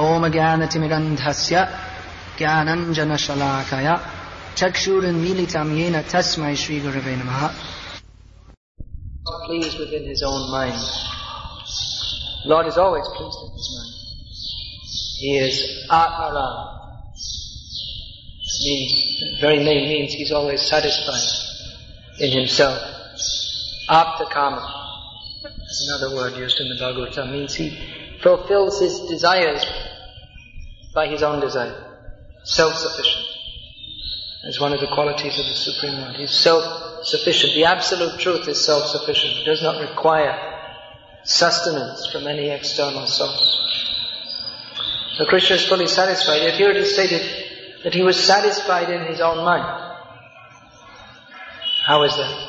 ॐ ज्ञानतिमिरन्धस्य ज्ञानञ्जनशलाकय चक्षुरुन्मीलितं येन तस्मै श्रीगुरवे नमः Pleased within his own mind. Lord is always pleased in his mind. He is Atmaram. Means, very name means he's always satisfied in himself. Aptakama. That's another word used in the Bhagavatam. Means he fulfills his desires by his own desire. Self-sufficient. Is one of the qualities of the Supreme Lord. He's self-sufficient. The absolute truth is self-sufficient. It does not require sustenance from any external source. So Krishna is fully satisfied. Yet here it is stated that he was satisfied in his own mind. How is that?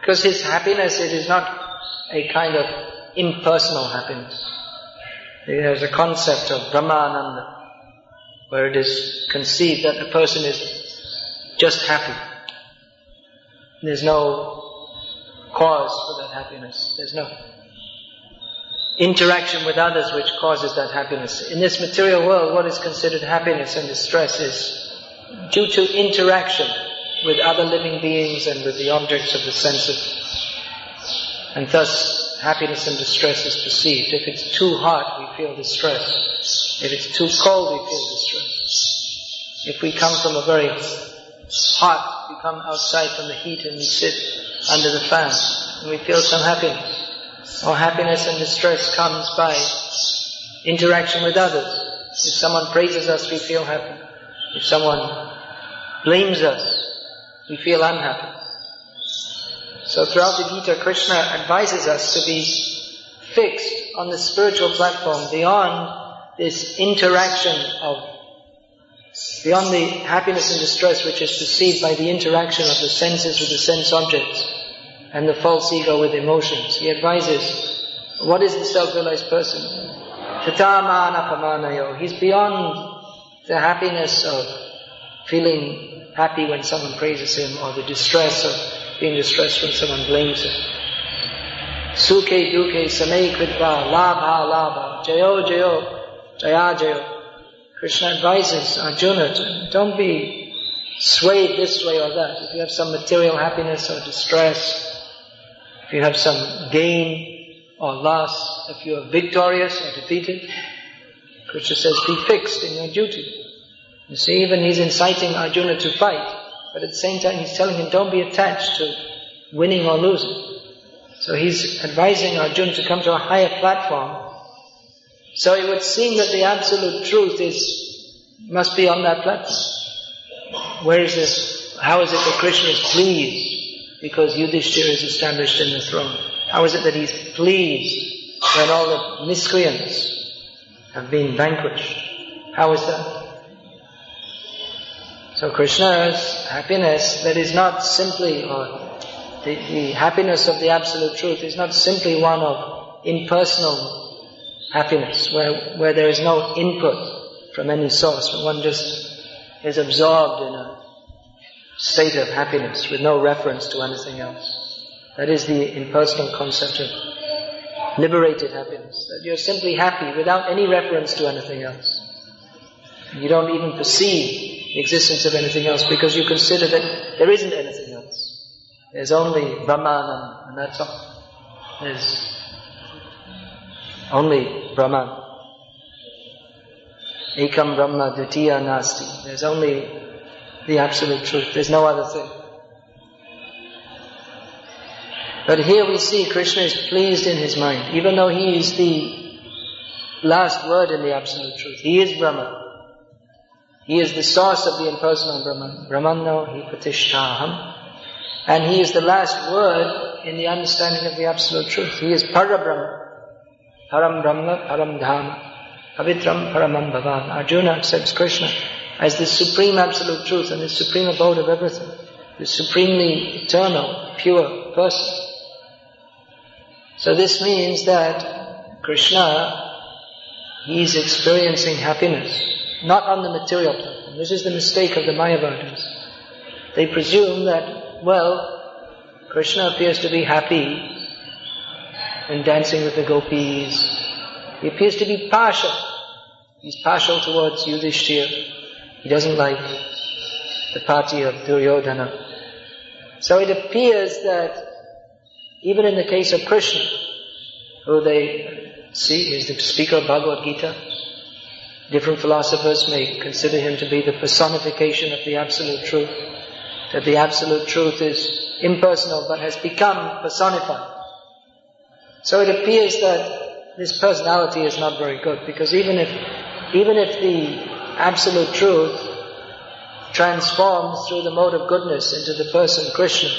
Because his happiness, it is not a kind of impersonal happiness. There's a concept of Brahmananda, where it is conceived that a person is just happy. There's no cause for that happiness. There's no interaction with others which causes that happiness. In this material world, what is considered happiness and distress is due to interaction with other living beings and with the objects of the senses. And thus, happiness and distress is perceived. If it's too hot, we feel distress. If it's too cold, we feel distress. If we come from a very hot, we come outside from the heat and we sit under the fan and we feel some happiness. Or happiness and distress comes by interaction with others. If someone praises us, we feel happy. If someone blames us, we feel unhappy. So throughout the Gita, Krishna advises us to be fixed on the spiritual platform beyond this interaction of, beyond the happiness and distress which is perceived by the interaction of the senses with the sense objects and the false ego with emotions. He advises, what is the self-realized person? He's beyond the happiness of feeling happy when someone praises him or the distress of being distressed when someone blames him. Suke duke same kritva labha labha jayo jayo jaya jayo. Krishna advises Arjuna don't be swayed this way or that. If you have some material happiness or distress, if you have some gain or loss, if you are victorious or defeated, Krishna says be fixed in your duty. You see, even he's inciting Arjuna to fight, but at the same time he's telling him don't be attached to winning or losing. So he's advising Arjuna to come to a higher platform. So it would seem that the absolute truth is, must be on that platform. Where is this? How is it that Krishna is pleased because Yudhishthira is established in the throne? How is it that he's pleased when all the miscreants have been vanquished? How is that? So Krishna's happiness that is not simply, or the, the happiness of the absolute truth is not simply one of impersonal happiness, where, where there is no input from any source, but one just is absorbed in a state of happiness with no reference to anything else. That is the impersonal concept of liberated happiness. That you're simply happy without any reference to anything else. You don't even perceive existence of anything else because you consider that there isn't anything else. There's only Brahman and that's all. There's only Brahman. Ekam Brahma Dvitiya Nasti. There's only the absolute truth. There's no other thing. But here we see Krishna is pleased in his mind, even though he is the last word in the absolute truth. He is Brahman. He is the source of the impersonal Brahman. Brahmano hi pratishtaham. And he is the last word in the understanding of the absolute truth. He is Parabrahma. Param Brahma, Param Dhama. Pavitram Paramam Bhavan. Arjuna accepts Krishna as the supreme absolute truth and the supreme abode of everything. The supremely eternal, pure person. So this means that Krishna, he is experiencing happiness, not on the material platform. This is the mistake of the Mayavadis. They presume that, well, Krishna appears to be happy and dancing with the gopis. He appears to be partial. He's partial towards Yudhishthira. He doesn't like the party of Duryodhana. So it appears that even in the case of Krishna, who they see is the speaker of Bhagavad Gita, different philosophers may consider him to be the personification of the absolute truth, that the absolute truth is impersonal but has become personified. So it appears that this personality is not very good because even if, even if the absolute truth transforms through the mode of goodness into the person Krishna,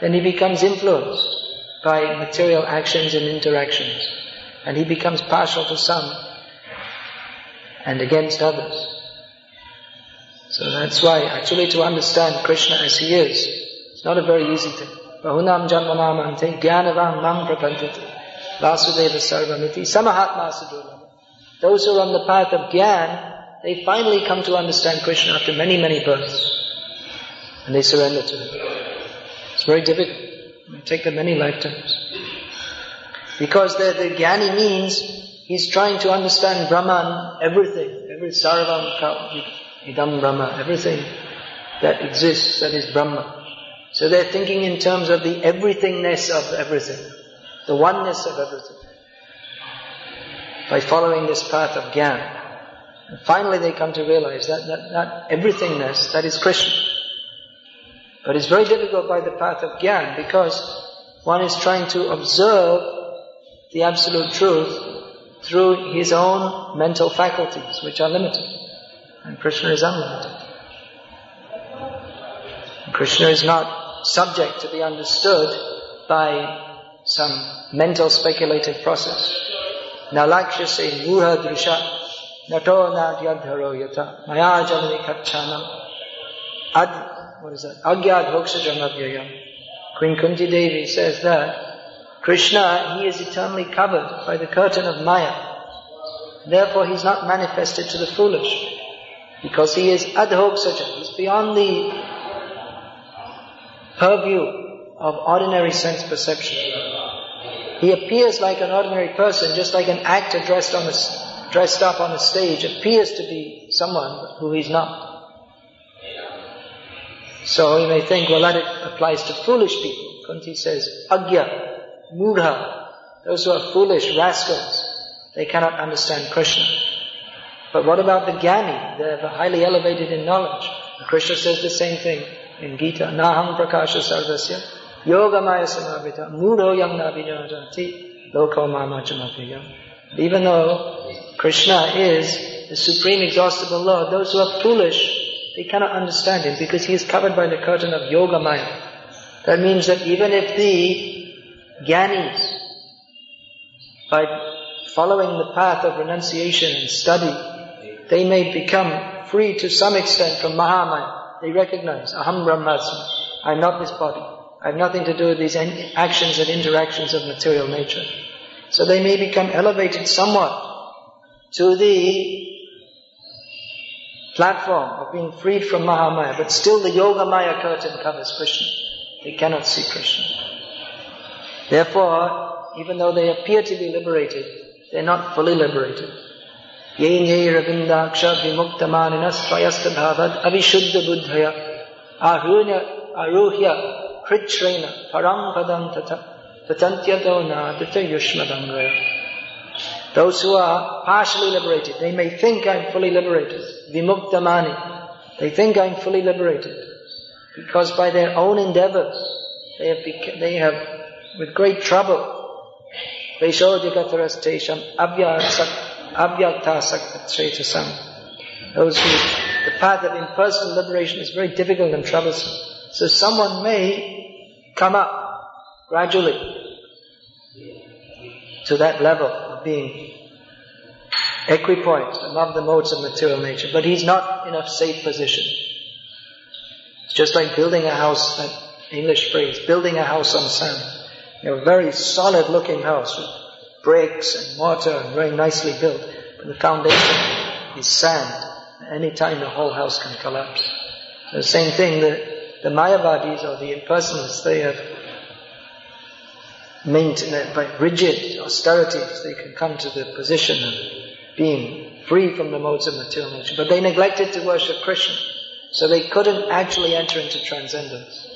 then he becomes influenced by material actions and interactions. And he becomes partial to some and against others. So that's why actually to understand Krishna as he is, it's not a very easy thing. Bahunam janmanamante jnanavam mam prapantati vasudeva sarvamiti samahatma. Those who are on the path of Gyan, they finally come to understand Krishna after many, many births. And they surrender to him. It's very difficult. It may take them many lifetimes. Because the, the means he's trying to understand Brahman, everything, every sarvam idam Brahma, everything that exists, that is Brahma. So they're thinking in terms of the everythingness of everything, the oneness of everything. By following this path of Gyan. And finally they come to realize that, that, that everythingness, that is Krishna. But it's very difficult by the path of Gyan because one is trying to observe the absolute truth through his own mental faculties, which are limited. And Krishna is unlimited. And Krishna is not subject to be understood by some mental speculative process. Nalakshase muha drusha nato nadyadharo yata maya janani kachanam ad what is that? Agyad Hoksha Queen Kunti Devi says that Krishna, he is eternally covered by the curtain of Maya. Therefore, he is not manifested to the foolish. Because he is adhoksaja. He's beyond the purview of ordinary sense perception. He appears like an ordinary person, just like an actor dressed on a, dressed up on a stage appears to be someone who he's not. So you may think, well, that applies to foolish people. Kunti says, Agya, Mudha, those who are foolish, rascals, they cannot understand Krishna. But what about the Jnani? They're highly elevated in knowledge. Krishna says the same thing in Gita. Naham prakasha sarvasya yoga maya samavita mudho yam navijanati loko mamachamapiyam. Even though Krishna is the supreme exhaustible Lord, those who are foolish they cannot understand him because he is covered by the curtain of Yoga Maya. That means that even if the Gyanis, by following the path of renunciation and study, they may become free to some extent from Mahamaya. They recognize, Aham Brahmasmi, I'm not this body. I have nothing to do with these actions and interactions of material nature. So they may become elevated somewhat to the platform of being freed from Mahamaya, but still the Yoga Maya curtain covers Krishna. They cannot see Krishna. Therefore, even though they appear to be liberated, they're not fully liberated. Buddhaya aruhya tata those who are partially liberated, they may think I'm fully liberated. Vimuktamani. They think I'm fully liberated. Because by their own endeavors, they have, they have with great trouble, Vaishodhikatarastesham abhyaktasaktatretasam. Those who, the path of impersonal liberation is very difficult and troublesome. So someone may come up gradually to that level of being equipoised above the modes of material nature, but he's not in a safe position. It's just like building a house, that English phrase, building a house on sand. A very solid looking house with bricks and mortar and very nicely built, but the foundation is sand. Any time the whole house can collapse. The same thing, the, the Mayavadis or the impersonalists, they have maintained by rigid austerities, they can come to the position of being free from the modes of material nature. But they neglected to worship Krishna. So they couldn't actually enter into transcendence.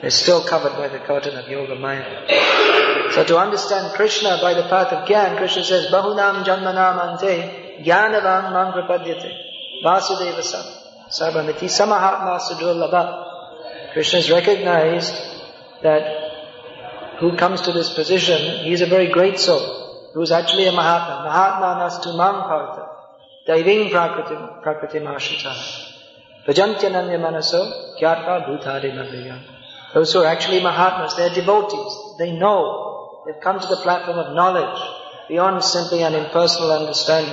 They're still covered by the curtain of Yoga Maya. So to understand Krishna by the path of Gyan, Krishna says, Bahunam Janmanam Ante Gyanavam Mangrapadyate Vasudeva Sam Sarvamiti Samahatma Sudurlabha. Krishna has recognized that who comes to this position, he is a very great soul, who is actually a Mahatma. Mahatma nastu mam partha. Daiving prakriti, prakriti mashita. Vajantyananya manaso kyatva bhutari nandayam. Those who are actually Mahatmas, they're devotees. They know. They've come to the platform of knowledge beyond simply an impersonal understanding.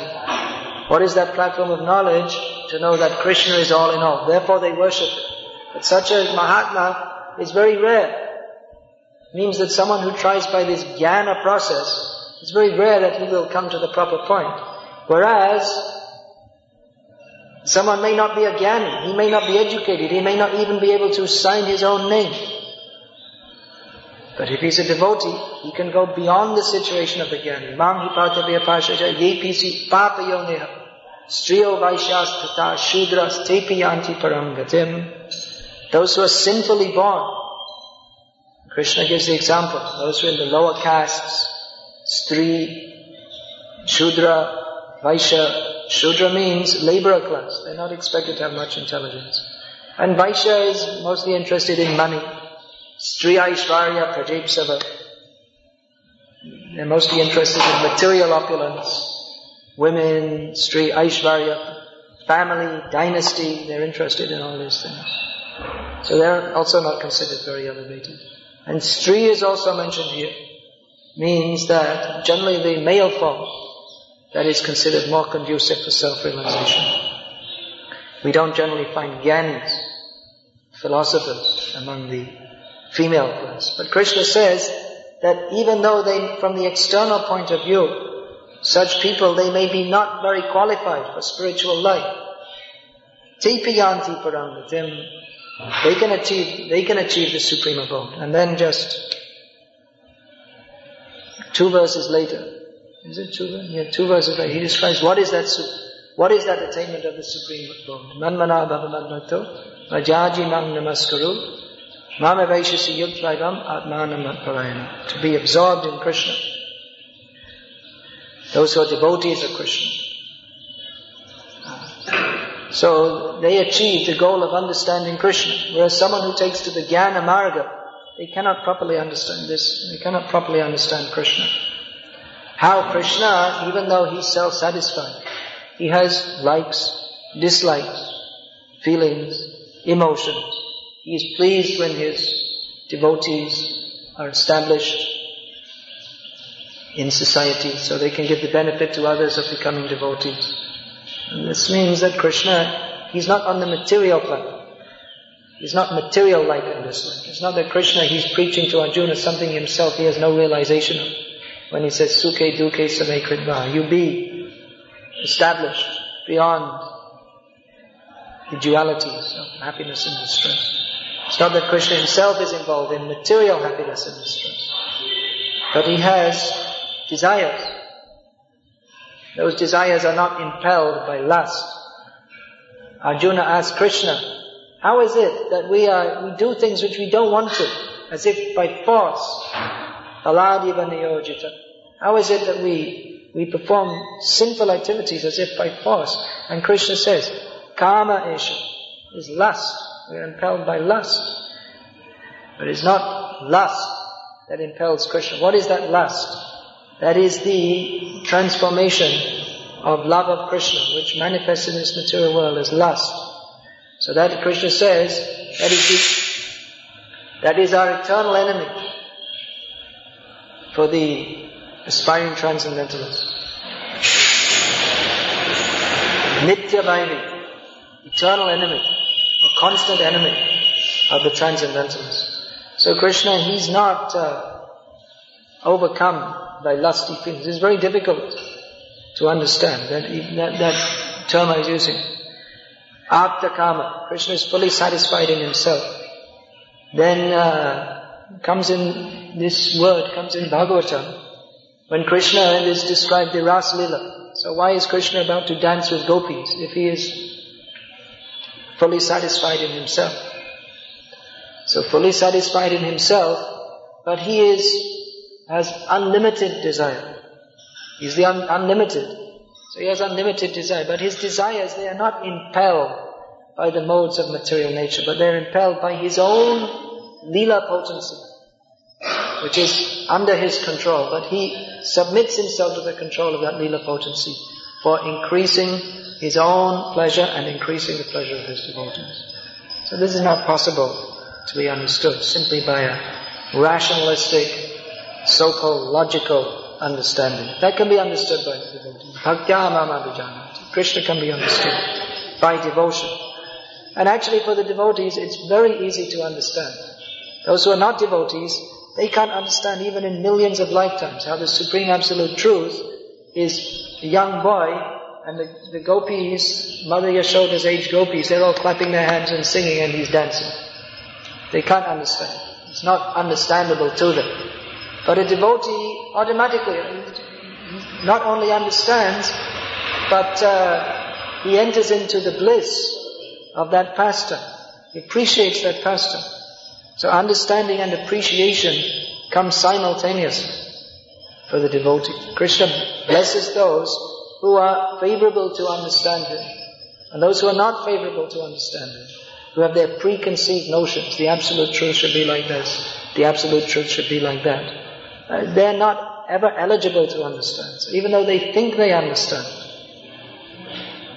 What is that platform of knowledge? To know that Krishna is all in all. Therefore they worship it. But such a Mahatma is very rare. It means that someone who tries by this jnana process, it's very rare that he will come to the proper point. Whereas, someone may not be a jnani, he may not be educated, he may not even be able to sign his own name. But if he's a devotee, he can go beyond the situation of the jnani. Mam hi pashaja ye pisi papayoneha. Striyo vaishyas shudras tepi yanti parangatim. Those who are sinfully born. Krishna gives the example. Those who are in the lower castes, Stri, Shudra, Vaishya. Shudra means laborer class. They're not expected to have much intelligence. And Vaishya is mostly interested in money. Stri Aishvarya Prajepsava. They're mostly interested in material opulence. Women, Stri Aishvarya, family, dynasty, they're interested in all these things. So they're also not considered very elevated. And Stri is also mentioned here. Means that generally the male form that is considered more conducive for self-realization. We don't generally find gyanis, philosophers among the female class. But Krishna says that even though they, from the external point of view, such people, they may be not very qualified for spiritual life. Tepiyanti parangatim. They can achieve, they can achieve the supreme abode. And then just two verses later, is it two? Yeah, verses later, he describes what is that, what is that attainment of the supreme abode. Manmana bhavamadnato, vajaji mang namaskaru, Mama Vaishasi Yudvaivam Atmanam To be absorbed in Krishna. Those who are devotees of Krishna. So they achieve the goal of understanding Krishna. Whereas someone who takes to the Jnana Marga, they cannot properly understand this. They cannot properly understand Krishna. How Krishna, even though he's self-satisfied, he has likes, dislikes, feelings, emotions. He is pleased when his devotees are established in society so they can give the benefit to others of becoming devotees. And this means that Krishna, he's not on the material plane. He's not material like in this way. It's not that Krishna, he's preaching to Arjuna something himself he has no realization of. When he says, Suke duke same kritva, you be established beyond the dualities of happiness and distress. It's not that Krishna himself is involved in material happiness and distress, but he has desires. Those desires are not impelled by lust. Arjuna asked Krishna, how is it that we are, we do things which we don't want to, as if by force? How is it that we, we perform sinful activities as if by force? And Krishna says, Kama Esha is lust. We are impelled by lust. But it's not lust that impels Krishna. What is that lust? That is the transformation of love of Krishna, which manifests in this material world as lust. So that Krishna says, that is the, that is our eternal enemy for the aspiring transcendentalists. Nitya Vaini, eternal enemy a constant enemy of the transcendentalists. So Krishna, he's not uh, overcome by lusty things. It's very difficult to understand that, that, that term I was using. Karma, Krishna is fully satisfied in himself. Then uh, comes in this word comes in Bhagavatam. When Krishna is described the Ras Lila. So why is Krishna about to dance with gopis if he is fully satisfied in himself? So fully satisfied in himself, but he is, has unlimited desire. He's the un- unlimited. So he has unlimited desire, but his desires, they are not impelled by the modes of material nature, but they're impelled by his own lila potency, which is under his control. But he submits himself to the control of that lila potency for increasing his own pleasure and increasing the pleasure of his devotees. So this is not possible to be understood simply by a rationalistic, so-called logical understanding. That can be understood by the devotee. Bhaktya Krishna can be understood by devotion. And actually for the devotees, it's very easy to understand. Those who are not devotees, they can't understand even in millions of lifetimes how the Supreme Absolute Truth is a young boy and the, the gopis, Mother Yashoda's age gopis, they're all clapping their hands and singing and he's dancing. They can't understand. It's not understandable to them. But a devotee automatically not only understands, but uh, he enters into the bliss of that pastime. He appreciates that pastime. So understanding and appreciation come simultaneously for the devotee. Krishna blesses those who are favorable to understanding and those who are not favorable to understanding, who have their preconceived notions. The absolute truth should be like this. The absolute truth should be like that. Uh, they're not ever eligible to understand. So even though they think they understand,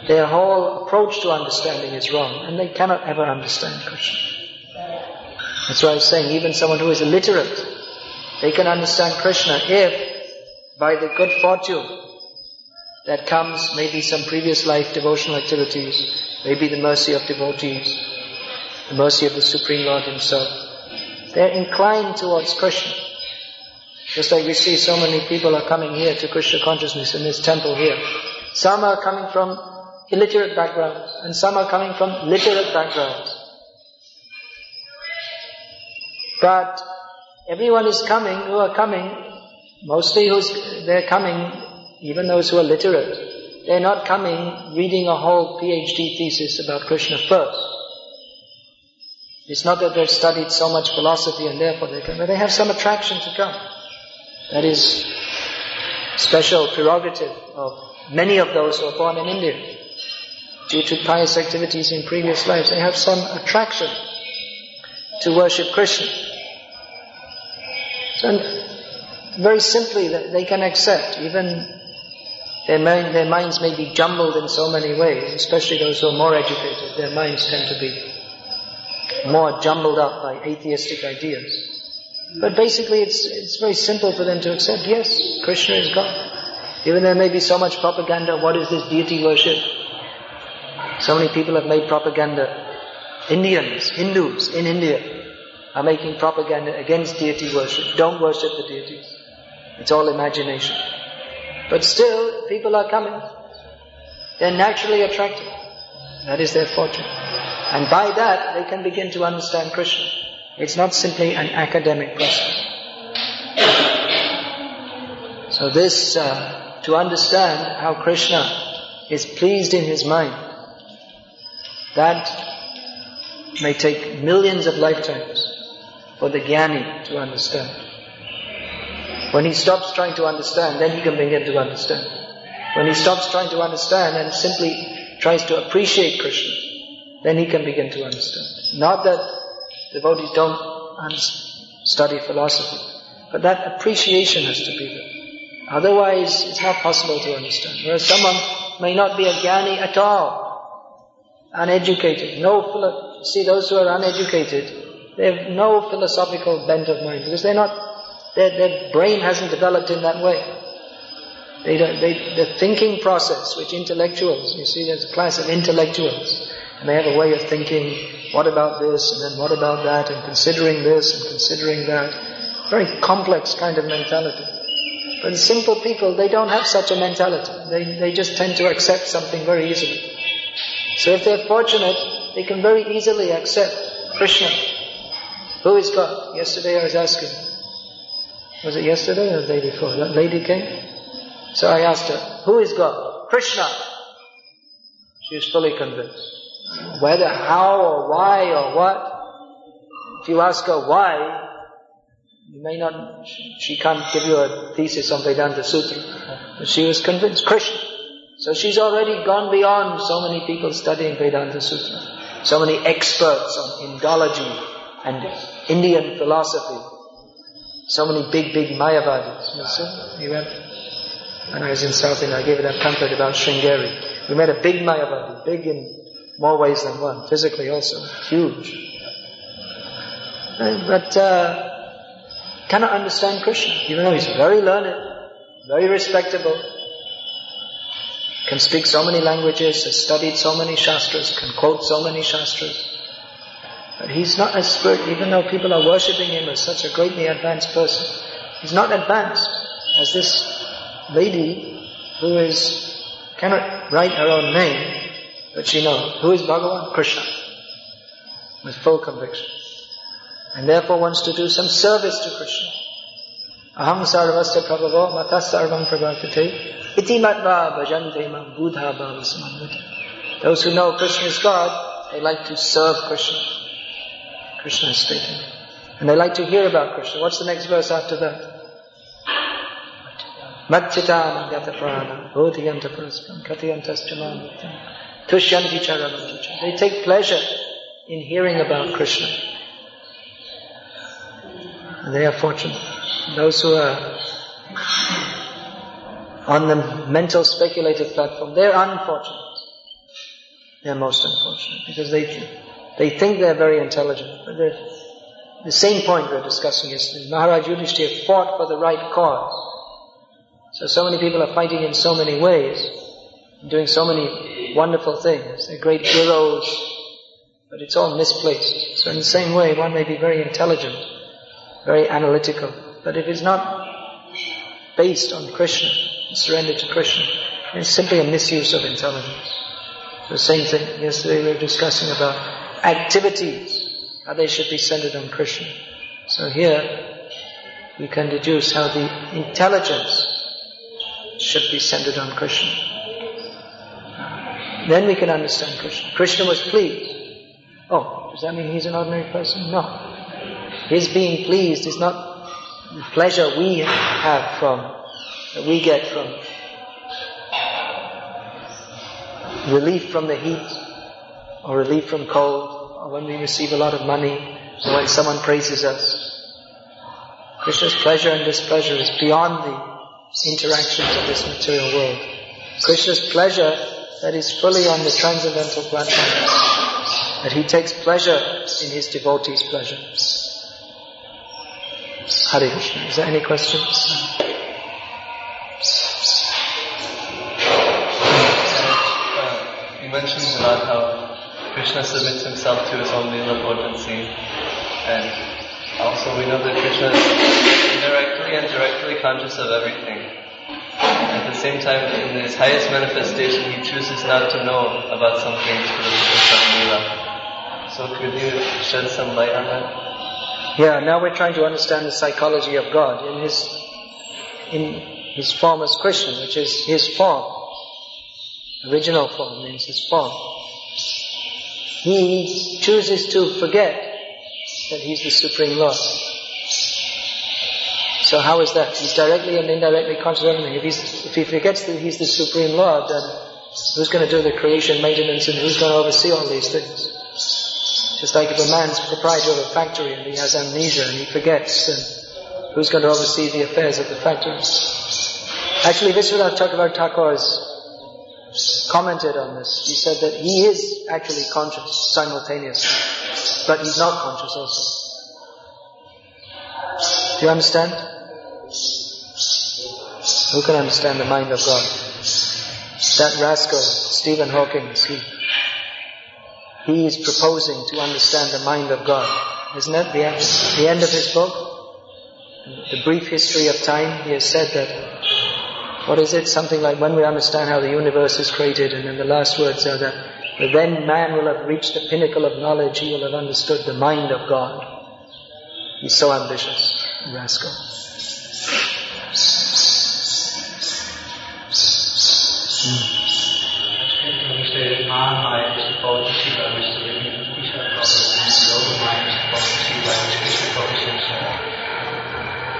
their whole approach to understanding is wrong, and they cannot ever understand Krishna. That's why I was saying, even someone who is illiterate, they can understand Krishna if, by the good fortune that comes, maybe some previous life devotional activities, maybe the mercy of devotees, the mercy of the Supreme Lord Himself. They're inclined towards Krishna. Just like we see so many people are coming here to Krishna consciousness in this temple here. Some are coming from illiterate backgrounds and some are coming from literate backgrounds. But everyone is coming who are coming, mostly who's, they're coming, even those who are literate, they're not coming reading a whole PhD thesis about Krishna first. It's not that they've studied so much philosophy and therefore they come, but they have some attraction to come. That is special prerogative of many of those who are born in India. Due to pious activities in previous lives, they have some attraction to worship Krishna. So very simply, that they can accept, even their, mind, their minds may be jumbled in so many ways, especially those who are more educated, their minds tend to be more jumbled up by atheistic ideas. But basically it's, it's very simple for them to accept, yes, Krishna is God. Even there may be so much propaganda, what is this deity worship? So many people have made propaganda. Indians, Hindus in India are making propaganda against deity worship. Don't worship the deities. It's all imagination. But still, people are coming. They're naturally attracted. That is their fortune. And by that, they can begin to understand Krishna. It's not simply an academic process. So this, uh, to understand how Krishna is pleased in his mind, that may take millions of lifetimes for the jnani to understand. When he stops trying to understand, then he can begin to understand. When he stops trying to understand and simply tries to appreciate Krishna, then he can begin to understand. Not that devotees don't study philosophy, but that appreciation has to be there. Otherwise, it's not possible to understand. Whereas someone may not be a jnani at all, uneducated, no philo- see those who are uneducated, they have no philosophical bent of mind because they're not, their, their brain hasn't developed in that way. They don't, they, the thinking process, which intellectuals, you see there's a class of intellectuals, and they have a way of thinking, what about this, and then what about that, and considering this, and considering that. Very complex kind of mentality. But simple people, they don't have such a mentality. They, they just tend to accept something very easily. So if they're fortunate, they can very easily accept Krishna. Who is God? Yesterday I was asking. Was it yesterday or the day before? That lady came. So I asked her, who is God? Krishna. She was fully convinced. Whether, how or why or what, if you ask her why, you may not, she can't give you a thesis on Vedanta Sutra. But she was convinced, Krishna. So she's already gone beyond so many people studying Vedanta Sutra. So many experts on Indology and Indian philosophy. So many big, big Mayavadis. You went, when I was in South India, I gave that pamphlet about Sringeri. We met a big Mayavadi, big in more ways than one, physically also, huge. But uh, cannot understand Krishna, even though he's very learned, very respectable, can speak so many languages, has studied so many shastras, can quote so many shastras. But he's not as spirit, even though people are worshipping him as such a greatly advanced person. He's not advanced as this lady who is cannot write her own name, but she knows who is Bhagavan Krishna with full conviction and therefore wants to do some service to Krishna. Aham sarvasya prabhavo matas sarvam iti matva bhajante mam buddha bhava Those who know Krishna is God, they like to serve Krishna. Krishna is speaking. And they like to hear about Krishna. What's the next verse after that? They take pleasure in hearing about Krishna. And they are fortunate. Those who are on the mental speculative platform, they're unfortunate. They're most unfortunate because they they think they're very intelligent. But the same point we are discussing yesterday. Maharaj Yudhishthira fought for the right cause. So, so many people are fighting in so many ways, doing so many wonderful things. They're great heroes, but it's all misplaced. So in the same way, one may be very intelligent, very analytical. But if it's not based on Krishna, surrendered to Krishna, it's simply a misuse of intelligence. The same thing, yesterday we were discussing about activities, how they should be centered on Krishna. So here, we can deduce how the intelligence should be centered on Krishna. Uh, then we can understand Krishna. Krishna was pleased. Oh, does that mean he's an ordinary person? No. His being pleased is not pleasure we have from, that we get from relief from the heat, or relief from cold, or when we receive a lot of money, or when someone praises us. Krishna's pleasure and displeasure is beyond the interactions of this material world. Krishna's pleasure that is fully on the transcendental platform, that he takes pleasure in his devotees' pleasure. Hare Krishna. Is there any questions? Uh, you mentioned about how Krishna submits himself to his own Leela potency and also we know that Krishna is indirectly and directly conscious of everything. At the same time, in his highest manifestation, he chooses not to know about some things for the Leela. So could you shed some light on that? Yeah, now we're trying to understand the psychology of God in his, in his form as Krishna, which is his form. Original form means his form. He chooses to forget that he's the Supreme Lord. So how is that? He's directly and indirectly everything. If, if he forgets that he's the Supreme Lord, then who's going to do the creation, maintenance, and who's going to oversee all these things? Just like if a man's proprietor of a factory and he has amnesia and he forgets, then who's going to oversee the affairs of the factory? Actually, Vishwanath Chakravarti has commented on this. He said that he is actually conscious simultaneously, but he's not conscious also. Do you understand? Who can understand the mind of God? That rascal, Stephen Hawking, he he is proposing to understand the mind of God. Isn't that the the end of his book? The brief history of time, he has said that, what is it? Something like when we understand how the universe is created, and then the last words are that then man will have reached the pinnacle of knowledge, he will have understood the mind of God. He's so ambitious, rascal.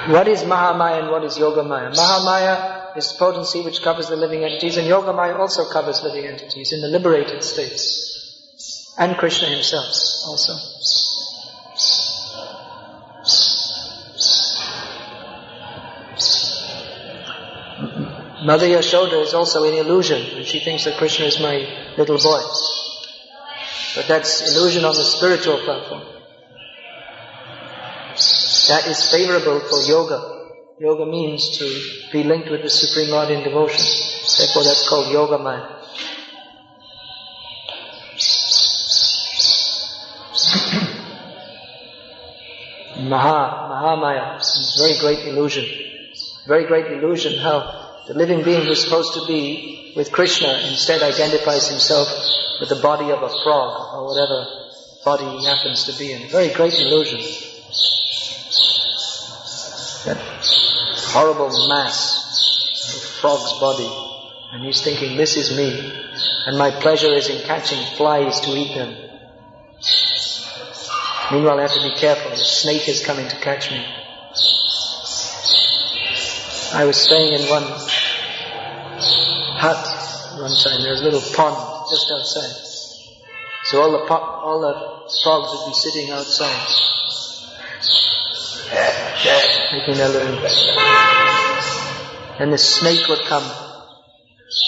What is Mahamaya and what is Yogamaya? Mahamaya is potency which covers the living entities and Yogamaya also covers living entities in the liberated states. And Krishna himself also. Mother Yashoda is also in illusion and she thinks that Krishna is my little boy. But that's illusion on the spiritual platform. That is favorable for yoga. Yoga means to be linked with the Supreme Lord in devotion. Therefore that's called Yoga Maya. Maha, Mahamaya, very great illusion. Very great illusion how the living being who's supposed to be with Krishna instead identifies himself with the body of a frog or whatever body he happens to be in. Very great illusion. Horrible mass of frog's body. And he's thinking, this is me. And my pleasure is in catching flies to eat them. Meanwhile, I have to be careful. The snake is coming to catch me. I was staying in one hut one time. There was a little pond just outside. So all the pop, all the frogs would be sitting outside, making living. And the snake would come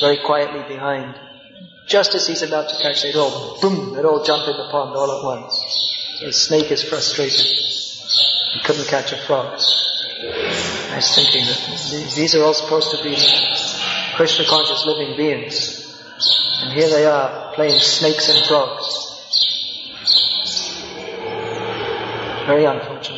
very quietly behind. Just as he's about to catch, they'd all boom, they'd all jump in the pond all at once. The snake is frustrated. He couldn't catch a frog. I was thinking that these are all supposed to be Krishna conscious living beings. And here they are playing snakes and frogs. Very unfortunate.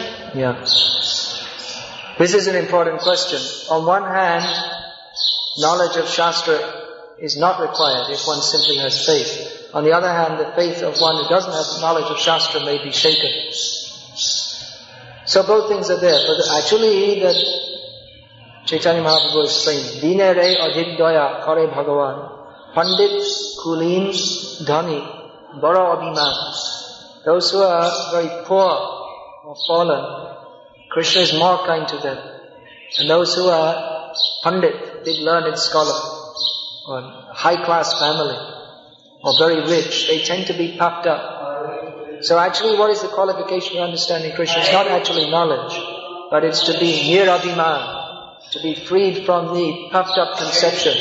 Yeah. This is an important question. On one hand, knowledge of Shastra is not required if one simply has faith. On the other hand, the faith of one who doesn't have knowledge of Shastra may be shaken. So both things are there. But actually, that Chaitanya Mahaprabhu is saying, Dine re adhidaya kare Bhagavan, Pandit, Kulin, Dhani, Bara Abhiman. Those who are very poor or fallen, Krishna is more kind to them. And those who are Pandit, big learned scholar, or high class family, or very rich, they tend to be puffed up. So actually what is the qualification for understanding Krishna? It's not actually knowledge, but it's to be nirabhiman, to be freed from the puffed up conception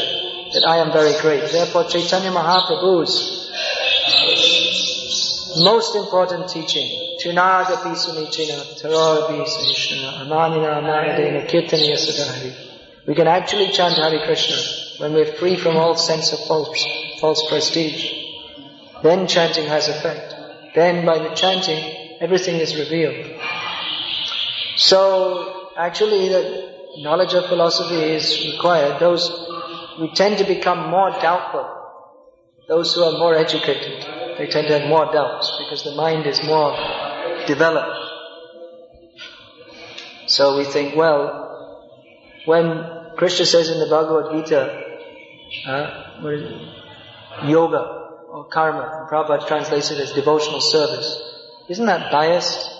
that I am very great. Therefore Chaitanya Mahaprabhu's most important teaching, Sunichina, Sunishna, Amanina Amanadena. We can actually chant Hare Krishna when we're free from all sense of false, false prestige. Then chanting has effect. Then by the chanting, everything is revealed. So, actually the knowledge of philosophy is required. Those, we tend to become more doubtful. Those who are more educated, they tend to have more doubts because the mind is more developed. So we think, well, when Krishna says in the Bhagavad Gita, uh, yoga or karma, Prabhupada translates it as devotional service. Isn't that biased?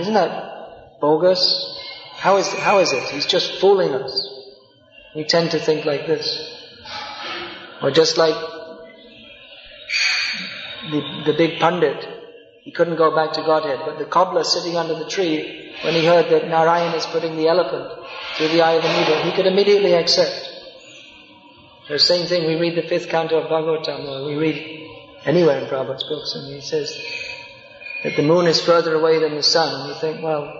Isn't that bogus? How is, how is it? He's just fooling us. We tend to think like this. Or just like the, the big pundit, he couldn't go back to Godhead, but the cobbler sitting under the tree, when he heard that Narayan is putting the elephant through the eye of the needle, he could immediately accept. The same thing, we read the fifth canto of Bhagavatam, or we read anywhere in Prabhupada's books, and he says that the moon is further away than the sun, and you think, well,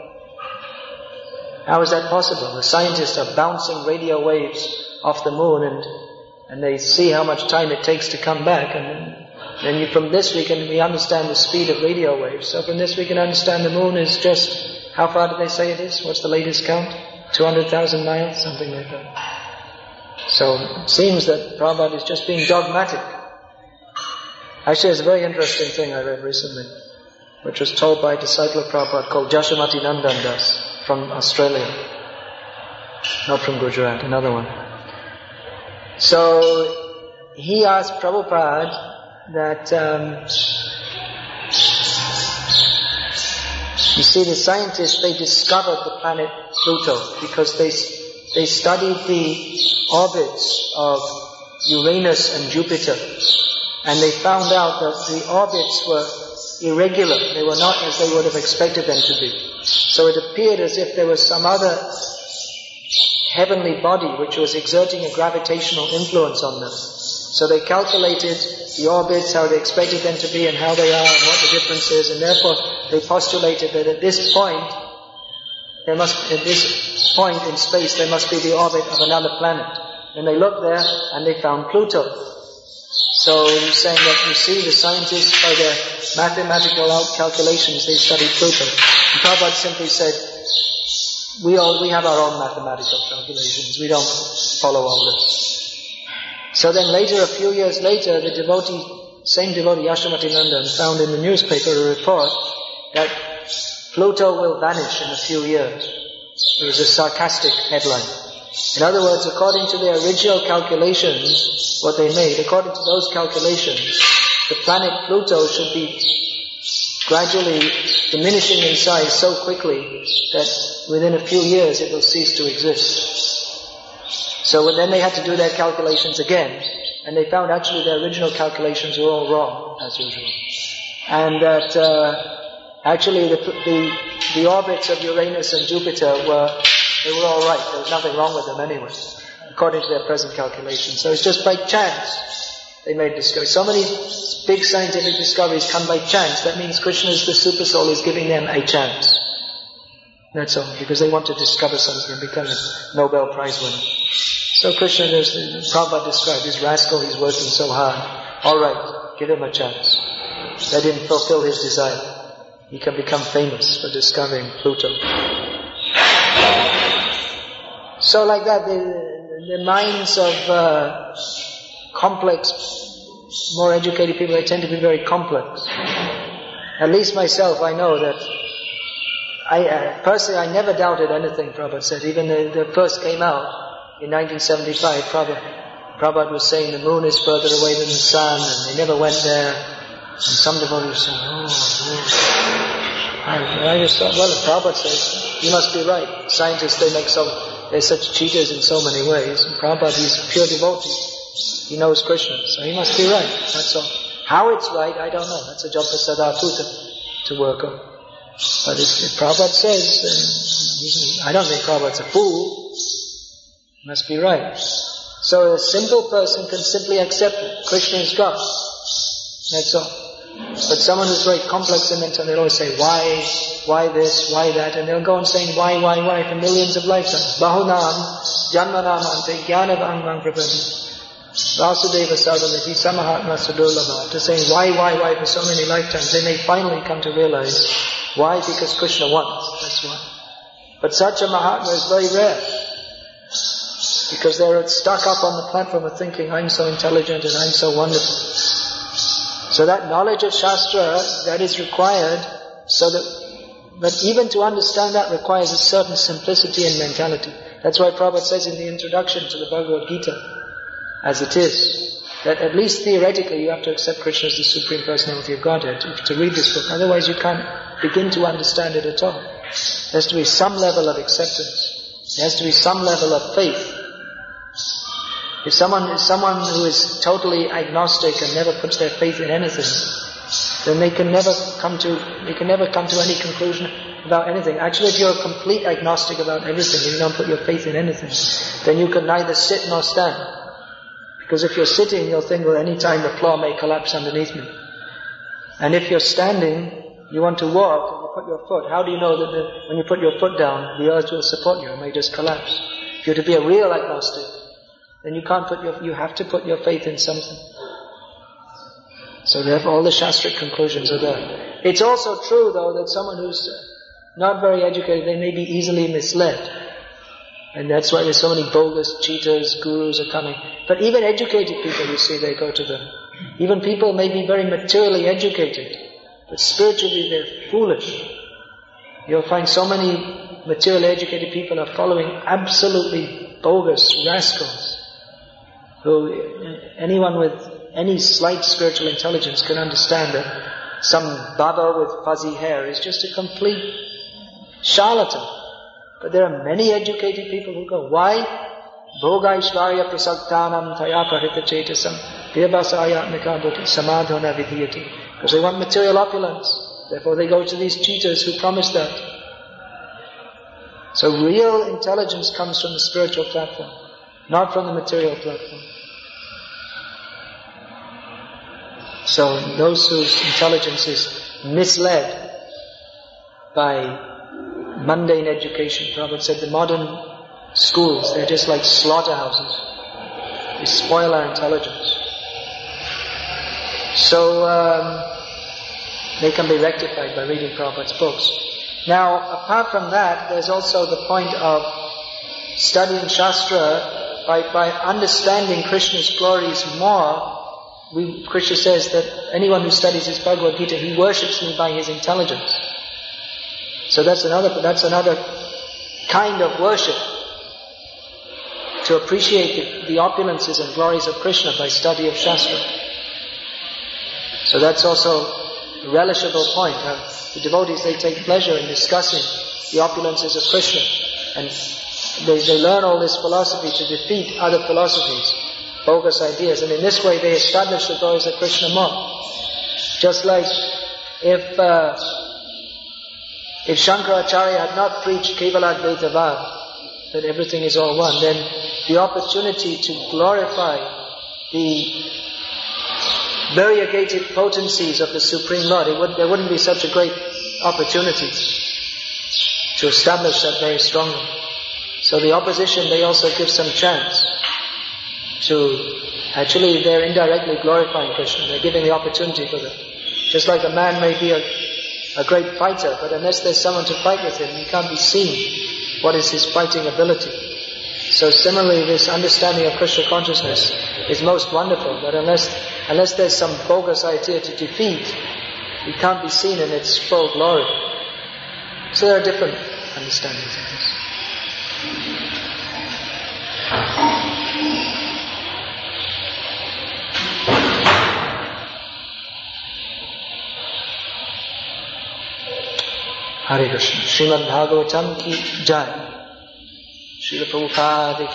How is that possible? The scientists are bouncing radio waves off the moon and, and they see how much time it takes to come back and then you, from this we can, we understand the speed of radio waves. So from this we can understand the moon is just, how far do they say it is? What's the latest count? 200,000 miles? Something like that. So it seems that Prabhupada is just being dogmatic. Actually, it's a very interesting thing I read recently, which was told by a disciple of Prabhupada called Jashamati Nandan Das from Australia. Not from Gujarat, another one. So he asked Prabhupada that um, you see the scientists they discovered the planet Pluto because they they studied the orbits of Uranus and Jupiter and they found out that the orbits were irregular. They were not as they would have expected them to be. So it appeared as if there was some other heavenly body which was exerting a gravitational influence on them. So they calculated the orbits, how they expected them to be and how they are and what the difference is and therefore they postulated that at this point, there must, at this point in space there must be the orbit of another planet. And they looked there and they found Pluto. So he's saying that you see the scientists by their mathematical calculations, they studied Pluto. And Prabhupada simply said, we all, we have our own mathematical calculations. We don't follow all this. So then later, a few years later, the devotee, same devotee, Yashamati found in the newspaper a report that Pluto will vanish in a few years. It was a sarcastic headline. In other words, according to their original calculations, what they made, according to those calculations, the planet Pluto should be gradually diminishing in size so quickly that within a few years it will cease to exist. So then they had to do their calculations again, and they found actually their original calculations were all wrong, as usual. And that uh, actually the, the, the orbits of Uranus and Jupiter were they were all right. There was nothing wrong with them anyway, according to their present calculations. So it's just by chance they made discoveries. So many big scientific discoveries come by chance. That means Krishna is the super soul is giving them a chance. That's all, because they want to discover something and become a Nobel Prize winner. So Krishna, there's, Prabhupada described, this rascal, he's working so hard. Alright, give him a chance. Let him fulfill his desire. He can become famous for discovering Pluto. So like that, the, the minds of uh, complex, more educated people, they tend to be very complex. At least myself, I know that I, uh, personally, I never doubted anything Prabhupada said. Even the, the first came out in 1975, Prabhupada, Prabhupada was saying the moon is further away than the sun, and they never went there. And some devotees said, oh, oh. I, I just thought, well, if Prabhupada says, you must be right. Scientists, they make so they're such cheaters in so many ways. And Prabhupada, he's a pure devotee. He knows Krishna, so he must be right. That's all. How it's right, I don't know. That's a job for Sadaputa to work on. But if, if Prabhupada says, then I don't think Prabhupada's a fool. Must be right. So a simple person can simply accept it. Krishna is God. That's all. But someone who's very complex in mental, they'll always say, why, why this, why that, and they'll go on saying why, why, why for millions of lifetimes. Bahunam, janmanam ante jnanavang vang prabhati. Vasudeva Sarvamiti Samahatma Sudurlabha. To saying why, why, why for so many lifetimes, they may finally come to realize why, because Krishna wants. That's why. But such a Mahatma is very rare. Because they're stuck up on the platform of thinking, I'm so intelligent and I'm so wonderful. So that knowledge of Shastra, that is required so that, but even to understand that requires a certain simplicity and mentality. That's why Prabhupada says in the introduction to the Bhagavad Gita, as it is, that at least theoretically you have to accept Krishna as the Supreme Personality of Godhead to, to read this book. Otherwise you can't begin to understand it at all. There has to be some level of acceptance. There has to be some level of faith if someone is someone who is totally agnostic and never puts their faith in anything, then they can never come to they can never come to any conclusion about anything. Actually, if you're a complete agnostic about everything you don't put your faith in anything, then you can neither sit nor stand. Because if you're sitting, you'll think, well, any time the floor may collapse underneath me. And if you're standing, you want to walk, and you put your foot, how do you know that the, when you put your foot down, the earth will support you? It may just collapse. If you're to be a real agnostic, then you can't put your, you have to put your faith in something. So therefore all the Shastric conclusions are there. It's also true though that someone who's not very educated, they may be easily misled. And that's why there's so many bogus cheaters, gurus are coming. But even educated people, you see, they go to them. Even people may be very materially educated, but spiritually they're foolish. You'll find so many materially educated people are following absolutely bogus rascals who anyone with any slight spiritual intelligence can understand that some Baba with fuzzy hair is just a complete charlatan. But there are many educated people who go, why? Bhoga Ishvarya prasaktanam taya prahita chetasam vyabhasaya buddhi samadhana vidhiyati. Because they want material opulence. Therefore they go to these cheaters who promise that. So real intelligence comes from the spiritual platform, not from the material platform. So those whose intelligence is misled by mundane education, Prabhupada said the modern schools, they're just like slaughterhouses. They spoil our intelligence. So um, they can be rectified by reading Prabhupada's books. Now, apart from that, there's also the point of studying Shastra by, by understanding Krishna's glories more we, Krishna says that anyone who studies his Bhagavad Gita, he worships me by his intelligence. So that's another, that's another kind of worship. To appreciate the, the opulences and glories of Krishna by study of Shastra. So that's also a relishable point. Uh, the devotees, they take pleasure in discussing the opulences of Krishna. And they, they learn all this philosophy to defeat other philosophies bogus ideas. And in this way they establish the glories of Krishna more. Just like if, uh, if Shankaracharya had not preached Kevaladvaita that everything is all one, then the opportunity to glorify the variegated potencies of the Supreme Lord, would, there wouldn't be such a great opportunity to establish that very strongly. So the opposition, they also give some chance to actually they're indirectly glorifying Krishna. They're giving the opportunity for them. Just like a man may be a, a great fighter, but unless there's someone to fight with him, he can't be seen what is his fighting ability. So similarly, this understanding of Krishna consciousness is most wonderful, but unless, unless there's some bogus idea to defeat, he can't be seen in its full glory. So there are different understandings of this. हरे कृष्ण श्रीमद् भागवतम की जय श्री प्रभुपाद